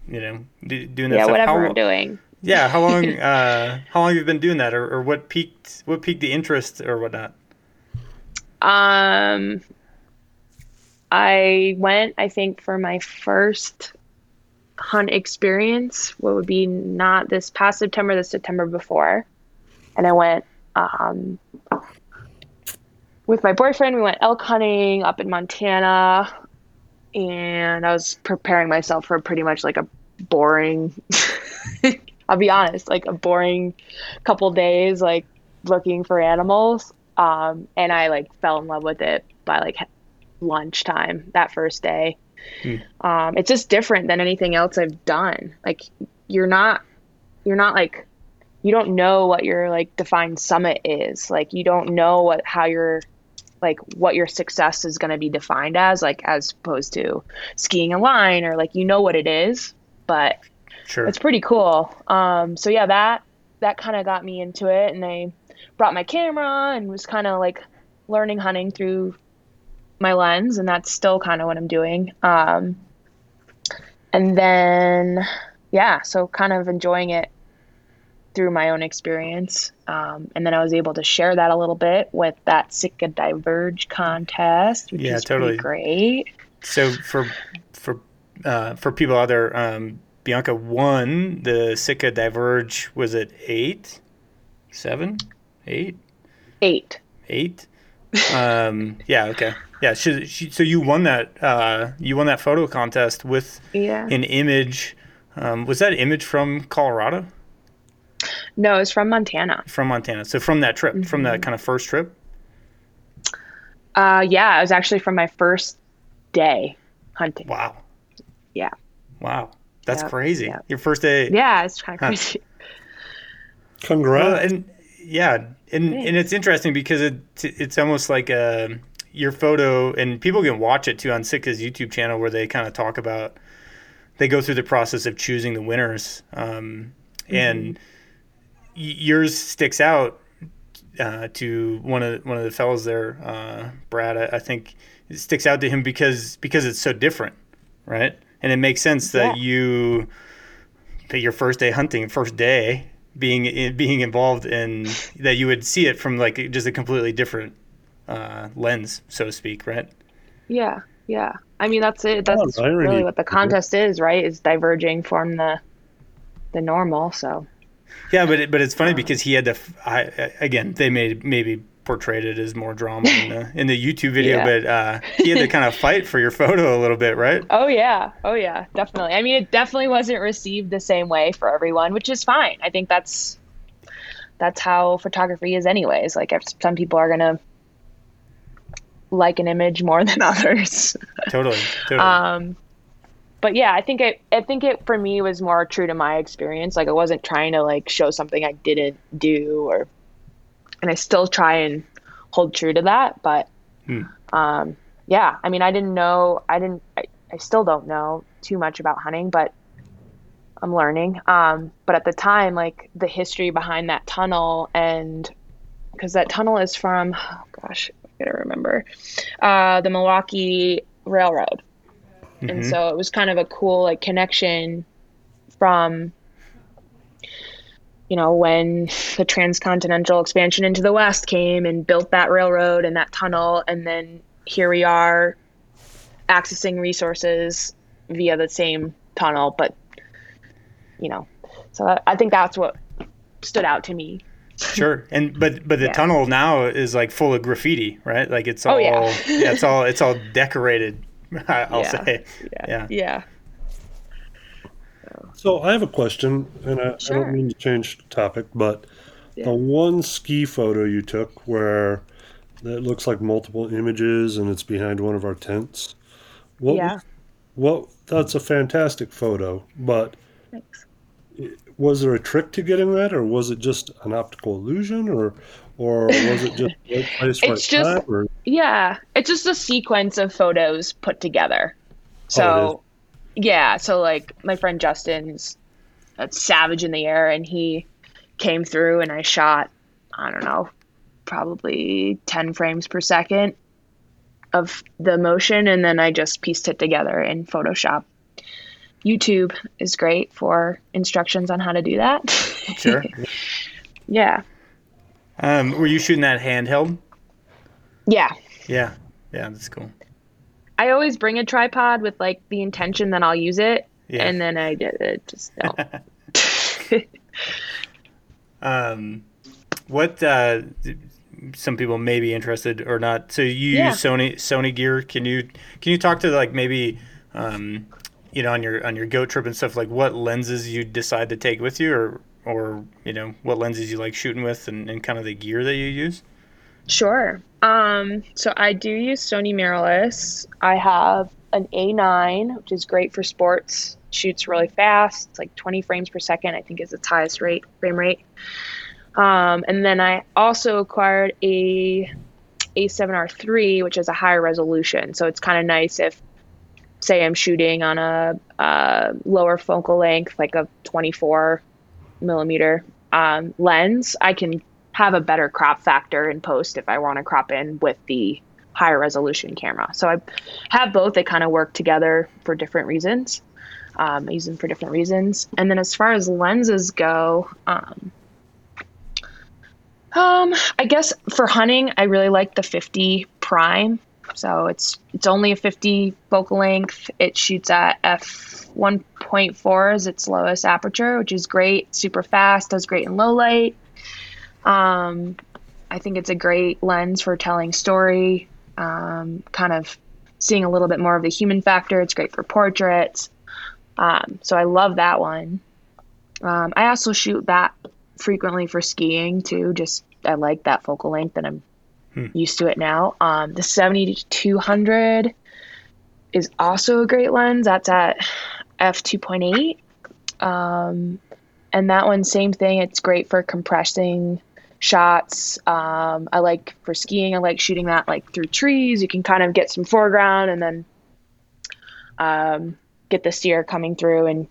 [SPEAKER 1] you know, do, doing that
[SPEAKER 2] Yeah,
[SPEAKER 1] stuff.
[SPEAKER 2] whatever
[SPEAKER 1] How-
[SPEAKER 2] I'm doing.
[SPEAKER 1] Yeah, how long? Uh, how long have you been doing that, or, or what piqued what piqued the interest, or whatnot?
[SPEAKER 2] Um, I went, I think, for my first hunt experience. What would be not this past September, the September before, and I went um, with my boyfriend. We went elk hunting up in Montana, and I was preparing myself for pretty much like a boring. I'll be honest, like a boring couple days, like looking for animals um, and I like fell in love with it by like lunchtime that first day.
[SPEAKER 1] Hmm.
[SPEAKER 2] Um, it's just different than anything else I've done. Like you're not, you're not like, you don't know what your like defined summit is. Like you don't know what how your like what your success is going to be defined as. Like as opposed to skiing a line or like you know what it is, but
[SPEAKER 1] Sure.
[SPEAKER 2] it's pretty cool. Um, so yeah, that that kind of got me into it, and I brought my camera and was kind of like learning hunting through my lens, and that's still kind of what I'm doing. Um, and then yeah, so kind of enjoying it through my own experience, um, and then I was able to share that a little bit with that Sitka Diverge contest, which
[SPEAKER 1] Yeah,
[SPEAKER 2] is
[SPEAKER 1] totally.
[SPEAKER 2] pretty great.
[SPEAKER 1] So for for uh, for people out there, um, Bianca won the Sitka Diverge. Was it eight, seven, eight,
[SPEAKER 2] Eight.
[SPEAKER 1] eight? Um, yeah. Okay. Yeah. She, she, so you won that. Uh, you won that photo contest with
[SPEAKER 2] Yeah.
[SPEAKER 1] an image. Um, was that image from Colorado?
[SPEAKER 2] No, it's from Montana.
[SPEAKER 1] From Montana. So from that trip, from
[SPEAKER 2] Mm-hmm.
[SPEAKER 1] that kind of first trip.
[SPEAKER 2] Uh, yeah, it was actually from my first day hunting.
[SPEAKER 1] Wow.
[SPEAKER 2] Yeah.
[SPEAKER 1] Wow. That's
[SPEAKER 2] Yep,
[SPEAKER 1] crazy.
[SPEAKER 2] yep.
[SPEAKER 1] Your first day.
[SPEAKER 2] Yeah, it's kind of
[SPEAKER 1] Huh.
[SPEAKER 2] crazy.
[SPEAKER 3] Congrats.
[SPEAKER 1] Well, and yeah, and and it's interesting because it it's almost like uh, your photo, and people can watch it too on Sitka's YouTube channel where they kind of talk about they go through the process of choosing the winners, um, and yours sticks out uh, to one of one of the fellows there, uh, Brad. I, I think it sticks out to him because because it's so different, right? And it makes sense that
[SPEAKER 2] Yeah.
[SPEAKER 1] you that your first day hunting, first day being being involved in that you would see it from like just a completely different uh, lens, so to speak, right?
[SPEAKER 2] Yeah, yeah. I mean, that's it. That's
[SPEAKER 3] irony.
[SPEAKER 2] really what the contest is, right? Is diverging from the the normal. So
[SPEAKER 1] Yeah, but it, but it's funny because he had to. f- I, I- again, they made maybe portrayed it as more drama in the in the YouTube video,
[SPEAKER 2] Yeah.
[SPEAKER 1] but uh, he had to kind of fight for your photo a little bit, right?
[SPEAKER 2] Oh yeah, oh yeah, definitely. I mean, it definitely wasn't received the same way for everyone, which is fine. I think that's that's how photography is, anyways. Like, if some people are gonna like an image more than others.
[SPEAKER 1] Totally, totally.
[SPEAKER 2] um, but yeah, I think it. I think it for me was more true to my experience. Like, I wasn't trying to like show something I didn't do, or and I still try and hold true to that. But
[SPEAKER 1] Hmm.
[SPEAKER 2] um, yeah, I mean, I didn't know. I didn't. I, I still don't know too much about hunting, but I'm learning. Um, but at the time, like the history behind that tunnel, and because that tunnel is from, oh gosh, I gotta remember, uh, the Milwaukee Railroad, and
[SPEAKER 1] Mhm.
[SPEAKER 2] so it was kind of a cool like connection from you know when the transcontinental expansion into the west came and built that railroad and that tunnel and then here we are accessing resources via the same tunnel but you know so I- think that's what stood out to me
[SPEAKER 1] Sure, and but but the
[SPEAKER 2] Yeah.
[SPEAKER 1] tunnel now is like full of graffiti, right? Like it's all
[SPEAKER 2] Oh, yeah.
[SPEAKER 1] yeah, it's all it's all decorated. I'll
[SPEAKER 2] Yeah.
[SPEAKER 1] say,
[SPEAKER 2] yeah
[SPEAKER 1] Yeah.
[SPEAKER 3] So I have a question, and I, I don't mean to change topic, but
[SPEAKER 2] Yeah.
[SPEAKER 3] the one ski photo you took where it looks like multiple images and it's behind one of our tents. What,
[SPEAKER 2] yeah
[SPEAKER 3] What? That's a fantastic photo, but
[SPEAKER 2] thanks
[SPEAKER 3] was there a trick to getting that, or was it just an optical illusion, or or was it just right place, right
[SPEAKER 2] It's just-
[SPEAKER 3] time?
[SPEAKER 2] Yeah, it's just a sequence of photos put together. Oh, so,
[SPEAKER 3] Oh,
[SPEAKER 2] yeah, so like my friend Justin's a savage in the air, and he came through, and I shot, I don't know, probably 10 frames per second of the motion, and then I just pieced it together in Photoshop. YouTube is great for instructions on how to do that.
[SPEAKER 1] sure.
[SPEAKER 2] yeah.
[SPEAKER 1] Um, were you shooting that handheld?
[SPEAKER 2] Yeah.
[SPEAKER 1] Yeah, yeah, that's cool.
[SPEAKER 2] I always bring a tripod with like the intention that I'll use it,
[SPEAKER 1] Yeah.
[SPEAKER 2] and then I it. Just no.
[SPEAKER 1] Um, what uh, some people may be interested or not. So you
[SPEAKER 2] Yeah.
[SPEAKER 1] use Sony Sony gear. Can you can you talk to like maybe um, you know on your on your goat trip and stuff like what lenses you decide to take with you or or you know what lenses you like shooting with and, and kind of the gear that you use.
[SPEAKER 2] Sure. Um, so I do use Sony mirrorless. I have an A9, which is great for sports. Shoots really fast. It's like 20 frames per second. I think is its highest rate frame rate. Um, and then I also acquired a A7R3, which is a higher resolution. So it's kind of nice if, say, I'm shooting on a, uh lower focal length, like a 24 millimeter um, lens. I can have a better crop factor in post if I want to crop in with the higher resolution camera. So I have both. They kind of work together for different reasons. Um, I use them for different reasons. And then as far as lenses go, um, um, I guess for hunting, I really like the 50 prime. So it's it's only a 50 focal length. It shoots at f 1.4 is its lowest aperture, which is great. Super fast, does great in low light. Um, I think it's a great lens for telling story, um, kind of seeing a little bit more of the human factor. It's great for portraits. Um, so I love that one. Um, I also shoot that frequently for skiing too. Just I like that focal length, and I'm
[SPEAKER 1] Hmm.
[SPEAKER 2] used to it now. Um, the 70 to 200 is also a great lens. That's at f 2.8, um, and that one same thing. It's great for compressing shots. Um, I like for skiing. I like shooting that like through trees. You can kind of get some foreground and then um, get the steer coming through and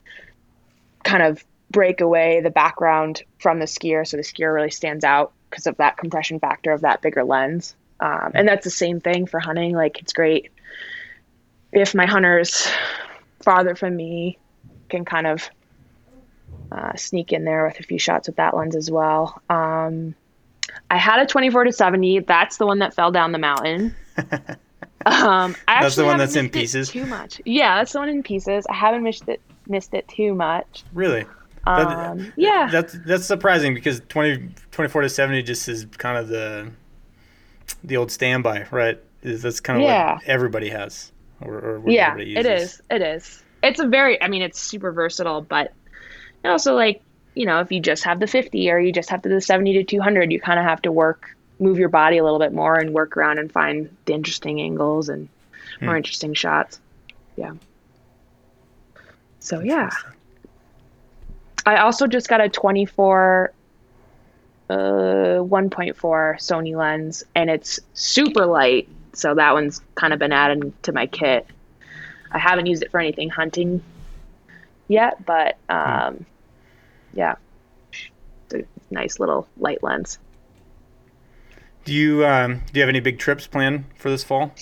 [SPEAKER 2] kind of break away the background from the skier so the skier really stands out because of that compression factor of that bigger lens um, and that's the same thing for hunting like it's great if my hunter's farther from me can kind of uh, sneak in there with a few shots with that lens as well um, i had a 24 to 70 that's the one that fell down the mountain um, I
[SPEAKER 1] That's the one that's in pieces?
[SPEAKER 2] Too much. Yeah, that's the one in pieces. I haven't missed it missed it too much.
[SPEAKER 1] Really? That-
[SPEAKER 2] Um, yeah.
[SPEAKER 1] That's that's surprising because 20, 24 to seventy just is kind of the the old standby, right? That's kind of
[SPEAKER 2] Yeah.
[SPEAKER 1] what everybody has, or, or what
[SPEAKER 2] yeah, it is. It is. It's a very. I mean, it's super versatile, but also like you know, if you just have the fifty or you just have the seventy to two hundred, you kind of have to work, move your body a little bit more, and work around and find the interesting angles and
[SPEAKER 1] Hmm.
[SPEAKER 2] more interesting shots. Yeah. So yeah. I also just got a 24 uh 1.4 Sony lens and it's super light. So that one's kind of been added to my kit. I haven't used it for anything hunting yet, but um yeah. Nice little light lens.
[SPEAKER 1] Do you um, do you have any big trips planned for this fall?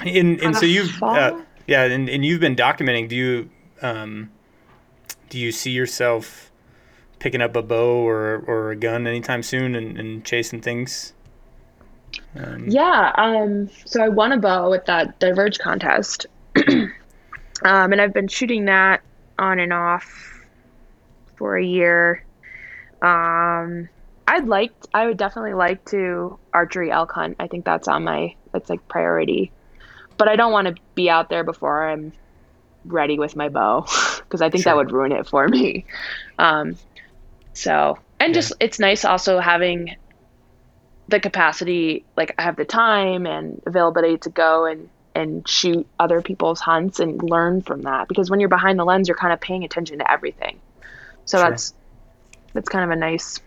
[SPEAKER 1] And and so you've
[SPEAKER 2] fall?
[SPEAKER 1] uh, yeah, and, and you've been documenting. Do you um, do you see yourself picking up a bow or or a gun anytime soon and, and chasing things? Um,
[SPEAKER 2] Yeah, um, so I won a bow at that Diverge contest. um, and I've been shooting that on and off for a year. Um, I'd like, I would definitely like to archery elk hunt. I think that's on my, that's like priority. But I don't want to be out there before I'm ready with my bow because I think
[SPEAKER 1] Sure.
[SPEAKER 2] that would ruin it for me. Um, so, and just, it's nice also having the capacity like i have the time and availability to go and and shoot other people's hunts and learn from that because when you're behind the lens you're kind of paying attention to everything so
[SPEAKER 1] Sure.
[SPEAKER 2] that's that's kind of a nice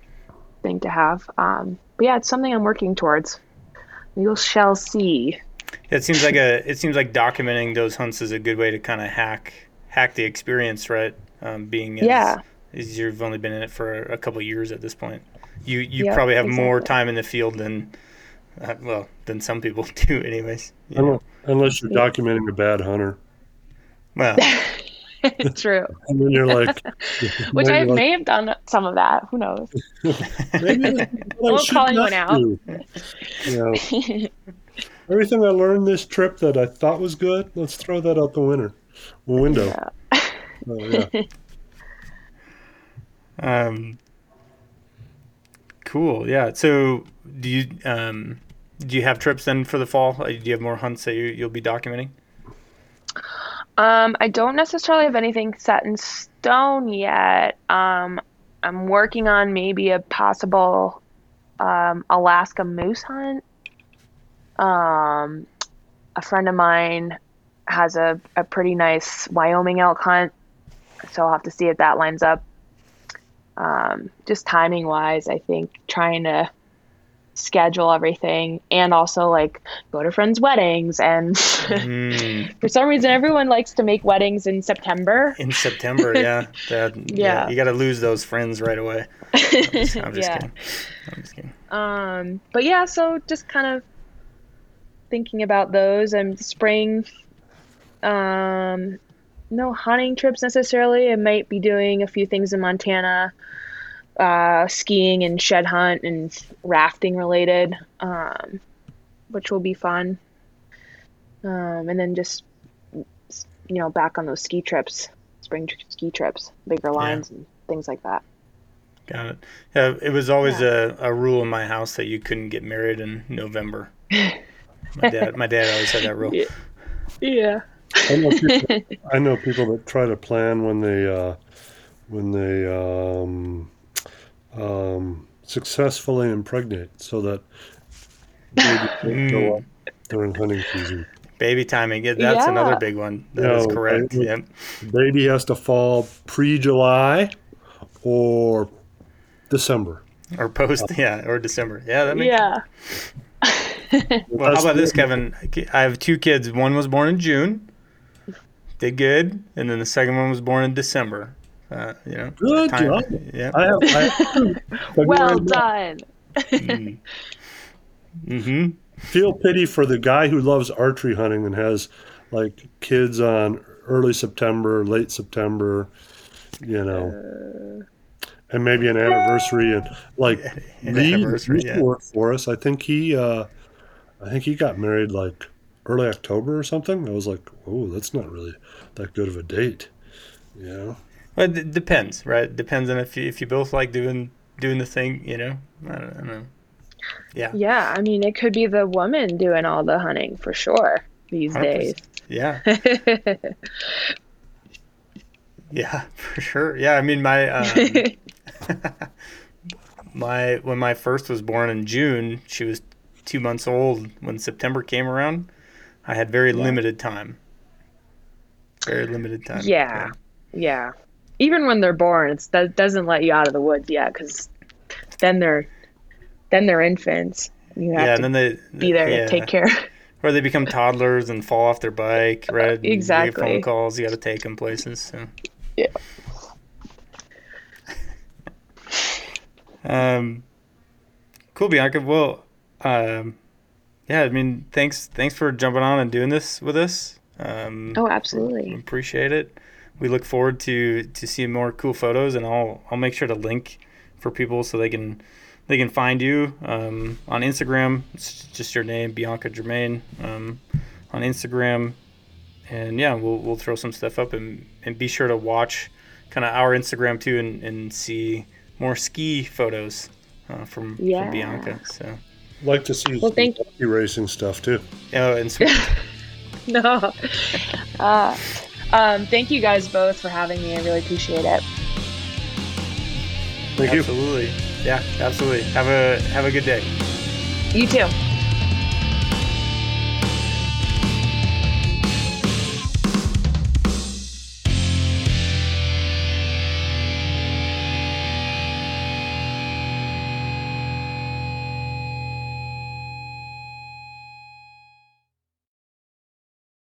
[SPEAKER 2] thing to have um but yeah it's something i'm working towards we shall see
[SPEAKER 1] It seems like a it seems like documenting those hunts is a good way to kind of hack hack the experience, right? Um, being as,
[SPEAKER 2] Yeah.
[SPEAKER 1] as you've only been in it for a couple of years at this point, you you
[SPEAKER 2] Yep,
[SPEAKER 1] probably have more time in the field than uh, well than some people do, anyways. you know?
[SPEAKER 3] Unless, unless you're documenting a bad hunter,
[SPEAKER 1] Well,
[SPEAKER 2] true
[SPEAKER 3] and then you're like,
[SPEAKER 2] which i
[SPEAKER 3] like,
[SPEAKER 2] may have done some of that who knows
[SPEAKER 3] maybe that's what I
[SPEAKER 2] Won't call
[SPEAKER 3] not
[SPEAKER 2] anyone out.
[SPEAKER 3] do. You know, everything I learned this trip that I thought was good, let's throw that out the window. Window.
[SPEAKER 2] Yeah.
[SPEAKER 3] Oh, yeah.
[SPEAKER 1] um, cool. Yeah. So, do you um, do you have trips then for the fall? Do you have more hunts that you, you'll be documenting?
[SPEAKER 2] Um, I don't necessarily have anything set in stone yet. Um, I'm working on maybe a possible um, Alaska moose hunt. Um, a friend of mine has a, a pretty nice Wyoming elk hunt, so I'll have to see if that lines up. Um, just timing wise, I think trying to schedule everything and also like go to friends' weddings and
[SPEAKER 1] Mm,
[SPEAKER 2] for some reason everyone likes to make weddings in September.
[SPEAKER 1] in September, yeah. That, yeah.
[SPEAKER 2] Yeah.
[SPEAKER 1] You got to lose those friends right away. I'm just, I'm just
[SPEAKER 2] yeah.
[SPEAKER 1] kidding. I'm just kidding.
[SPEAKER 2] Um, but yeah, so just kind of thinking about those and spring. Um, no hunting trips necessarily. I might be doing a few things in Montana, uh, skiing and shed hunt and rafting related, um, which will be fun. Um, and then just you know back on those ski trips, spring tr- ski trips, bigger lines and things like that.
[SPEAKER 1] Got it. Yeah, it was always a, a rule in my house that you couldn't get married in November. My dad, my dad always had that rule.
[SPEAKER 2] Yeah. Yeah.
[SPEAKER 3] I know people, I know people that try to plan when they uh, when they um, um, successfully impregnate so that babies go up during hunting season.
[SPEAKER 1] Baby timing. Yeah, that's
[SPEAKER 2] Yeah.
[SPEAKER 1] another big one. That is
[SPEAKER 3] No,
[SPEAKER 1] correct.
[SPEAKER 3] I-
[SPEAKER 1] Yep.
[SPEAKER 3] Baby has to fall pre-July or December.
[SPEAKER 1] Or post. Yeah. Or December. Yeah. That makes
[SPEAKER 2] Yeah.
[SPEAKER 1] Well, how about this, Kevin? I have two kids. One was born in June, did good, and then the second one was born in December. Uh, you know,
[SPEAKER 3] Good
[SPEAKER 1] time-
[SPEAKER 3] job.
[SPEAKER 1] Yeah.
[SPEAKER 3] I have. I,
[SPEAKER 2] Well done.
[SPEAKER 1] Mm-hmm.
[SPEAKER 3] feel pity for the guy who loves archery hunting and has like kids on early September, late September, you know, and maybe an anniversary and like
[SPEAKER 1] An
[SPEAKER 3] Lee
[SPEAKER 1] anniversary, yeah.
[SPEAKER 3] work for us. I think he, uh, I think he got married like early October or something. I was like, oh, that's not really that good of a date, you know.
[SPEAKER 1] Well, it depends, right? Depends on if you if you both like doing doing the thing. You know, I don't, I don't know. Yeah.
[SPEAKER 2] Yeah, I mean, it could be the woman doing all the hunting for sure these
[SPEAKER 1] 100%.
[SPEAKER 2] days.
[SPEAKER 1] Yeah. Yeah, for sure. Yeah, I mean my um, my when my first was born in June, she was two months old. When September came around, I had very limited time. Very limited time.
[SPEAKER 2] yeah, yeah. Even when they're born, it's, that doesn't let you out of the woods yet because then they're then they're infants. You have
[SPEAKER 1] Yeah,
[SPEAKER 2] to
[SPEAKER 1] and then they
[SPEAKER 2] be there
[SPEAKER 1] yeah.
[SPEAKER 2] to take care.
[SPEAKER 1] Or they become toddlers and fall off their bike, right? And you get
[SPEAKER 2] Exactly.
[SPEAKER 1] phone calls, you got to take them places. So.
[SPEAKER 2] Yeah.
[SPEAKER 1] Um, cool, Bianca. Well, um, yeah. I mean, thanks, thanks for jumping on and doing this with us. Um,
[SPEAKER 2] Oh, absolutely.
[SPEAKER 1] appreciate it. We look forward to to seeing more cool photos, and I'll I'll make sure to link for people so they can they can find you um, on Instagram. It's just your name, Bianca Germain, um, on Instagram, and yeah, we'll we'll throw some stuff up and and be sure to watch kind of our Instagram too and and see more ski photos uh, from
[SPEAKER 2] Yeah.
[SPEAKER 1] from Bianca. So
[SPEAKER 3] Like to see
[SPEAKER 2] Well,
[SPEAKER 3] some
[SPEAKER 2] thank-
[SPEAKER 3] hockey racing stuff too.
[SPEAKER 1] oh, and sweet.
[SPEAKER 2] No. Uh, um, thank you guys both for having me. I really appreciate it.
[SPEAKER 3] Thank you.
[SPEAKER 1] absolutely, yeah, absolutely. Have a have a good day.
[SPEAKER 2] You too.